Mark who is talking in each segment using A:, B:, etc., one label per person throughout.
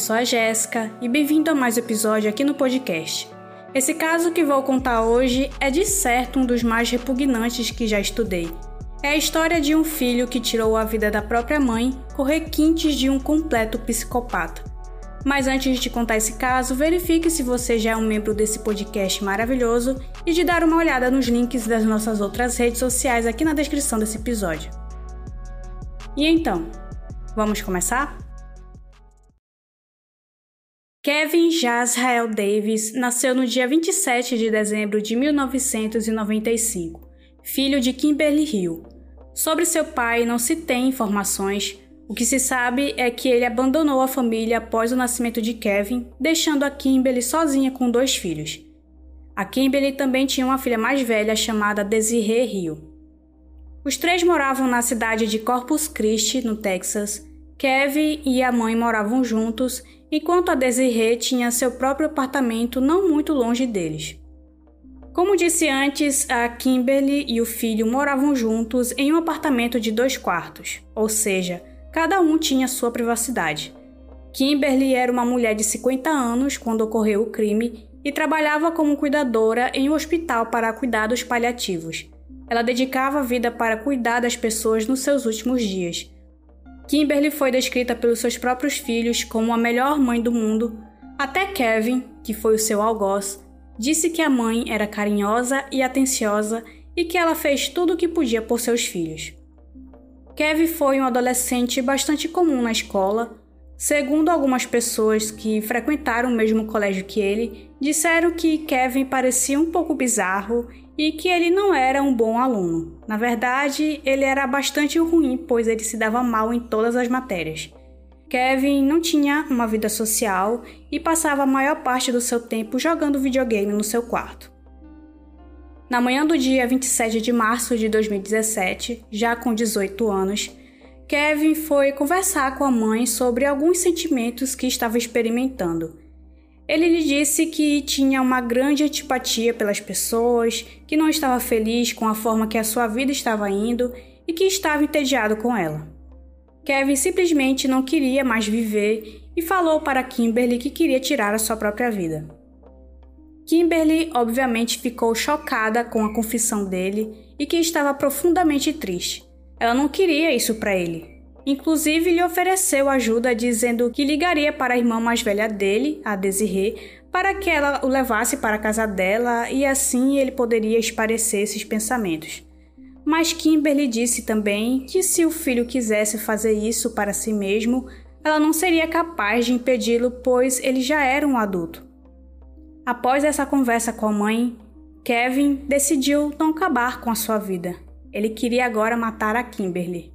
A: Sou a Jéssica e bem-vindo a mais um episódio aqui no podcast. Esse caso que vou contar hoje é de certo um dos mais repugnantes que já estudei. É a história de um filho que tirou a vida da própria mãe com requintes de um completo psicopata. Mas antes de contar esse caso, verifique se você já é um membro desse podcast maravilhoso e de dar uma olhada nos links das nossas outras redes sociais aqui na descrição desse episódio. E então, vamos começar? Kevin Jazrael Davis nasceu no dia 27 de dezembro de 1995, filho de Kimberly Hill. Sobre seu pai não se tem informações. O que se sabe é que ele abandonou a família após o nascimento de Kevin, deixando a Kimberly sozinha com dois filhos. A Kimberly também tinha uma filha mais velha chamada Desiree Hill. Os três moravam na cidade de Corpus Christi, no Texas. Kevin e a mãe moravam juntos enquanto a Desiree tinha seu próprio apartamento não muito longe deles. Como disse antes, a Kimberly e o filho moravam juntos em um apartamento de dois quartos, ou seja, cada um tinha sua privacidade. Kimberly era uma mulher de 50 anos quando ocorreu o crime e trabalhava como cuidadora em um hospital para cuidados paliativos. Ela dedicava a vida para cuidar das pessoas nos seus últimos dias Kimberly foi descrita pelos seus próprios filhos como a melhor mãe do mundo, até Kevin, que foi o seu algoz, disse que a mãe era carinhosa e atenciosa e que ela fez tudo o que podia por seus filhos. Kevin foi um adolescente bastante comum na escola. Segundo algumas pessoas que frequentaram o mesmo colégio que ele, disseram que Kevin parecia um pouco bizarro e que ele não era um bom aluno. Na verdade, ele era bastante ruim, pois ele se dava mal em todas as matérias. Kevin não tinha uma vida social e passava a maior parte do seu tempo jogando videogame no seu quarto. Na manhã do dia 27 de março de 2017, já com 18 anos, Kevin foi conversar com a mãe sobre alguns sentimentos que estava experimentando ele lhe disse que tinha uma grande antipatia pelas pessoas, que não estava feliz com a forma que a sua vida estava indo e que estava entediado com ela. Kevin simplesmente não queria mais viver e falou para Kimberly que queria tirar a sua própria vida. Kimberly obviamente ficou chocada com a confissão dele e que estava profundamente triste. Ela não queria isso para ele, Inclusive, lhe ofereceu ajuda dizendo que ligaria para a irmã mais velha dele, a Desiree, para que ela o levasse para a casa dela e assim ele poderia esparecer esses pensamentos. Mas Kimberly disse também que se o filho quisesse fazer isso para si mesmo, ela não seria capaz de impedi-lo, pois ele já era um adulto. Após essa conversa com a mãe, Kevin decidiu não acabar com a sua vida. Ele queria agora matar a Kimberly.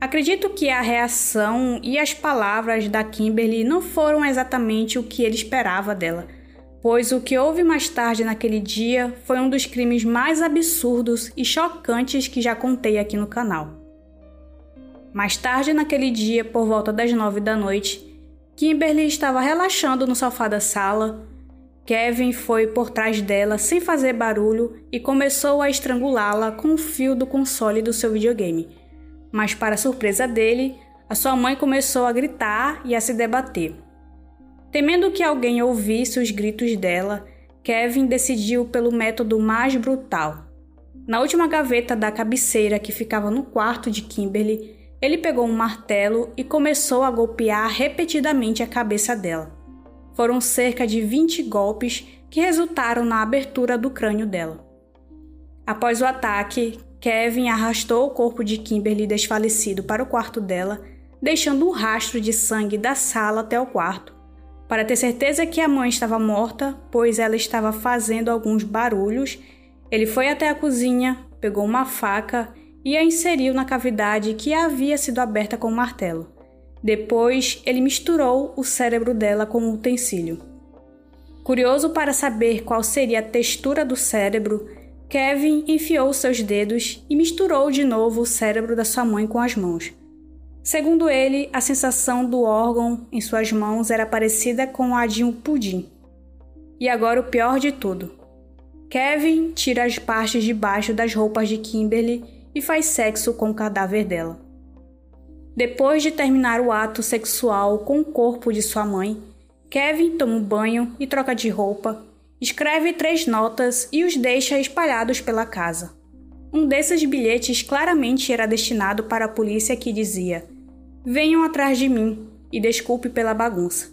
A: Acredito que a reação e as palavras da Kimberly não foram exatamente o que ele esperava dela, pois o que houve mais tarde naquele dia foi um dos crimes mais absurdos e chocantes que já contei aqui no canal. Mais tarde naquele dia, por volta das nove da noite, Kimberly estava relaxando no sofá da sala. Kevin foi por trás dela sem fazer barulho e começou a estrangulá-la com o fio do console do seu videogame mas, para surpresa dele, a sua mãe começou a gritar e a se debater. Temendo que alguém ouvisse os gritos dela, Kevin decidiu pelo método mais brutal. Na última gaveta da cabeceira que ficava no quarto de Kimberly, ele pegou um martelo e começou a golpear repetidamente a cabeça dela. Foram cerca de 20 golpes que resultaram na abertura do crânio dela. Após o ataque, Kevin arrastou o corpo de Kimberly desfalecido para o quarto dela, deixando um rastro de sangue da sala até o quarto, para ter certeza que a mãe estava morta, pois ela estava fazendo alguns barulhos. Ele foi até a cozinha, pegou uma faca e a inseriu na cavidade que havia sido aberta com um martelo. Depois, ele misturou o cérebro dela com um utensílio. Curioso para saber qual seria a textura do cérebro, Kevin enfiou seus dedos e misturou de novo o cérebro da sua mãe com as mãos. Segundo ele, a sensação do órgão em suas mãos era parecida com a de um pudim. E agora o pior de tudo. Kevin tira as partes de baixo das roupas de Kimberly e faz sexo com o cadáver dela. Depois de terminar o ato sexual com o corpo de sua mãe, Kevin toma um banho e troca de roupa, escreve três notas e os deixa espalhados pela casa. Um desses bilhetes claramente era destinado para a polícia que dizia: Venham atrás de mim e desculpe pela bagunça.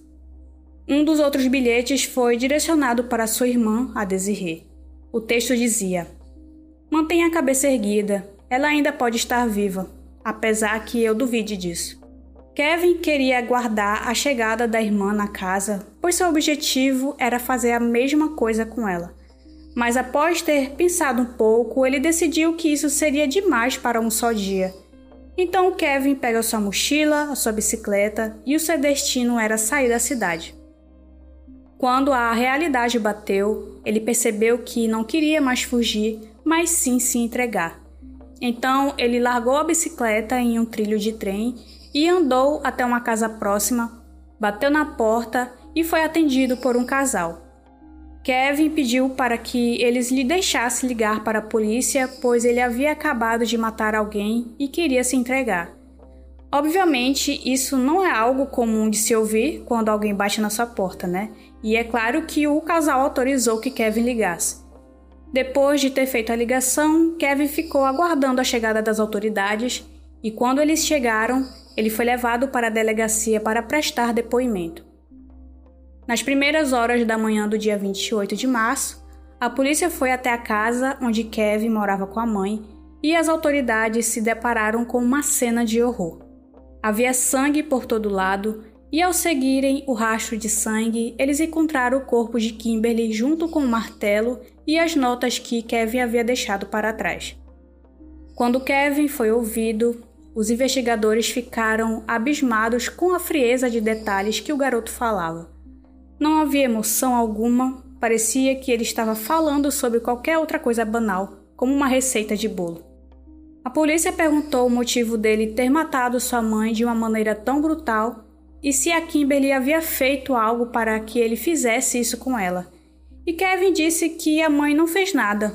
A: Um dos outros bilhetes foi direcionado para sua irmã, a Desirê. O texto dizia: Mantenha a cabeça erguida, ela ainda pode estar viva, apesar que eu duvide disso. Kevin queria aguardar a chegada da irmã na casa, pois seu objetivo era fazer a mesma coisa com ela. Mas após ter pensado um pouco, ele decidiu que isso seria demais para um só dia. Então Kevin pega sua mochila, a sua bicicleta e o seu destino era sair da cidade. Quando a realidade bateu, ele percebeu que não queria mais fugir, mas sim se entregar. Então ele largou a bicicleta em um trilho de trem e andou até uma casa próxima, bateu na porta e foi atendido por um casal. Kevin pediu para que eles lhe deixassem ligar para a polícia, pois ele havia acabado de matar alguém e queria se entregar. Obviamente, isso não é algo comum de se ouvir quando alguém bate na sua porta, né? E é claro que o casal autorizou que Kevin ligasse. Depois de ter feito a ligação, Kevin ficou aguardando a chegada das autoridades e quando eles chegaram, ele foi levado para a delegacia para prestar depoimento. Nas primeiras horas da manhã do dia 28 de março, a polícia foi até a casa onde Kevin morava com a mãe e as autoridades se depararam com uma cena de horror. Havia sangue por todo lado e, ao seguirem o rastro de sangue, eles encontraram o corpo de Kimberly junto com o martelo e as notas que Kevin havia deixado para trás. Quando Kevin foi ouvido, os investigadores ficaram abismados com a frieza de detalhes que o garoto falava. Não havia emoção alguma, parecia que ele estava falando sobre qualquer outra coisa banal, como uma receita de bolo. A polícia perguntou o motivo dele ter matado sua mãe de uma maneira tão brutal e se a Kimberly havia feito algo para que ele fizesse isso com ela. E Kevin disse que a mãe não fez nada.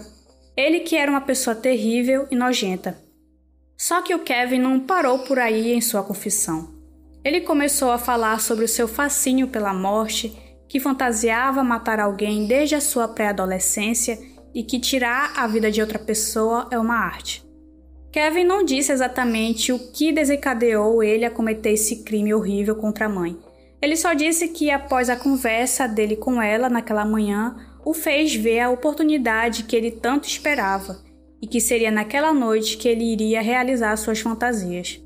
A: Ele que era uma pessoa terrível e nojenta. Só que o Kevin não parou por aí em sua confissão. Ele começou a falar sobre o seu fascínio pela morte, que fantasiava matar alguém desde a sua pré-adolescência e que tirar a vida de outra pessoa é uma arte. Kevin não disse exatamente o que desencadeou ele a cometer esse crime horrível contra a mãe. Ele só disse que após a conversa dele com ela naquela manhã, o fez ver a oportunidade que ele tanto esperava e que seria naquela noite que ele iria realizar suas fantasias.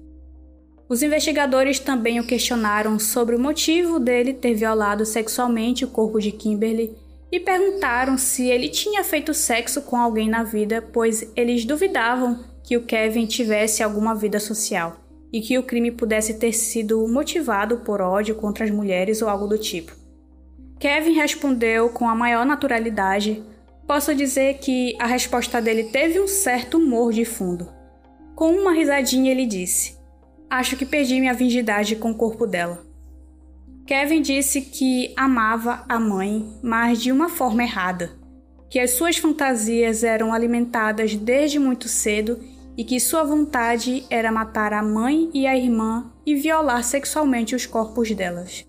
A: Os investigadores também o questionaram sobre o motivo dele ter violado sexualmente o corpo de Kimberly e perguntaram se ele tinha feito sexo com alguém na vida, pois eles duvidavam que o Kevin tivesse alguma vida social e que o crime pudesse ter sido motivado por ódio contra as mulheres ou algo do tipo. Kevin respondeu com a maior naturalidade, Posso dizer que a resposta dele teve um certo humor de fundo. Com uma risadinha, ele disse: Acho que perdi minha virgindade com o corpo dela. Kevin disse que amava a mãe, mas de uma forma errada, que as suas fantasias eram alimentadas desde muito cedo e que sua vontade era matar a mãe e a irmã e violar sexualmente os corpos delas.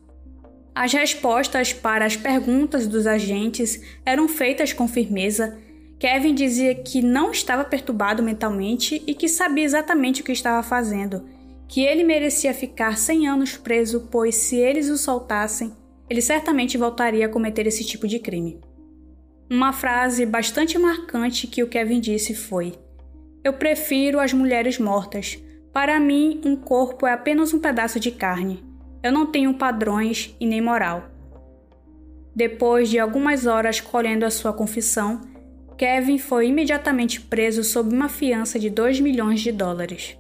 A: As respostas para as perguntas dos agentes eram feitas com firmeza. Kevin dizia que não estava perturbado mentalmente e que sabia exatamente o que estava fazendo, que ele merecia ficar 100 anos preso, pois se eles o soltassem, ele certamente voltaria a cometer esse tipo de crime. Uma frase bastante marcante que o Kevin disse foi: Eu prefiro as mulheres mortas. Para mim, um corpo é apenas um pedaço de carne. Eu não tenho padrões e nem moral. Depois de algumas horas colhendo a sua confissão, Kevin foi imediatamente preso sob uma fiança de 2 milhões de dólares.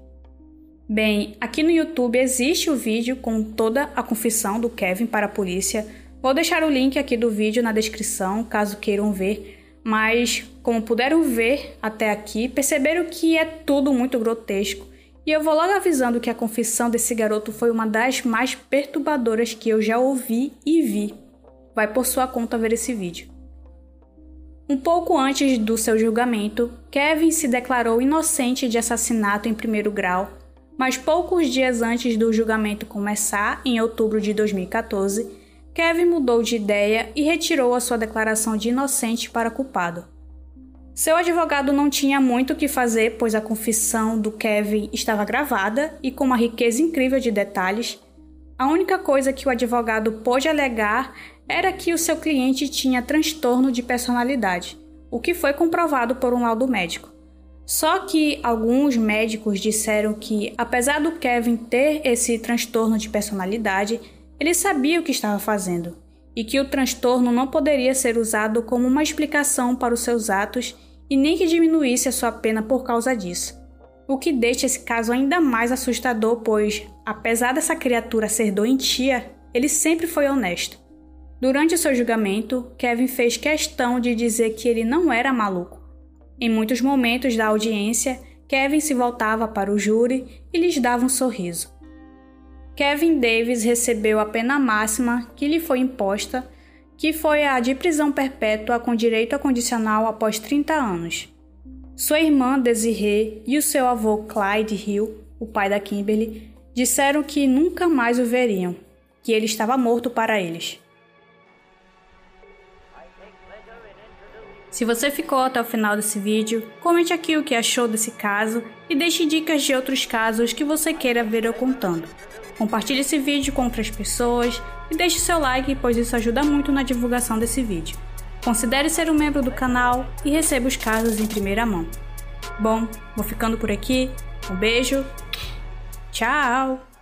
A: Bem, aqui no YouTube existe o vídeo com toda a confissão do Kevin para a polícia. Vou deixar o link aqui do vídeo na descrição, caso queiram ver. Mas, como puderam ver até aqui, perceberam que é tudo muito grotesco e eu vou logo avisando que a confissão desse garoto foi uma das mais perturbadoras que eu já ouvi e vi. Vai por sua conta ver esse vídeo. Um pouco antes do seu julgamento, Kevin se declarou inocente de assassinato em primeiro grau, Mas poucos dias antes do julgamento começar, em outubro de 2014, Kevin mudou de ideia e retirou a sua declaração de inocente para culpado. Seu advogado não tinha muito o que fazer, pois a confissão do Kevin estava gravada e com uma riqueza incrível de detalhes. A única coisa que o advogado pôde alegar era que o seu cliente tinha transtorno de personalidade, o que foi comprovado por um laudo médico. Só que alguns médicos disseram que, apesar do Kevin ter esse transtorno de personalidade, ele sabia o que estava fazendo e que o transtorno não poderia ser usado como uma explicação para os seus atos e nem que diminuísse a sua pena por causa disso. O que deixa esse caso ainda mais assustador, pois, apesar dessa criatura ser doentia, ele sempre foi honesto. Durante seu julgamento, Kevin fez questão de dizer que ele não era maluco. Em muitos momentos da audiência, Kevin se voltava para o júri e lhes dava um sorriso. Kevin Davis recebeu a pena máxima que lhe foi imposta, que foi a de prisão perpétua com direito a condicional após 30 anos. Sua irmã Desiree e o seu avô Clyde Hill, o pai da Kimberly, disseram que nunca mais o veriam, que ele estava morto para eles. Se você ficou até o final desse vídeo, comente aqui o que achou desse caso e deixe dicas de outros casos que você queira ver eu contando. Compartilhe esse vídeo com outras pessoas e deixe seu like, pois isso ajuda muito na divulgação desse vídeo. Considere ser um membro do canal e receba os casos em primeira mão. Bom, vou ficando por aqui. Um beijo. Tchau!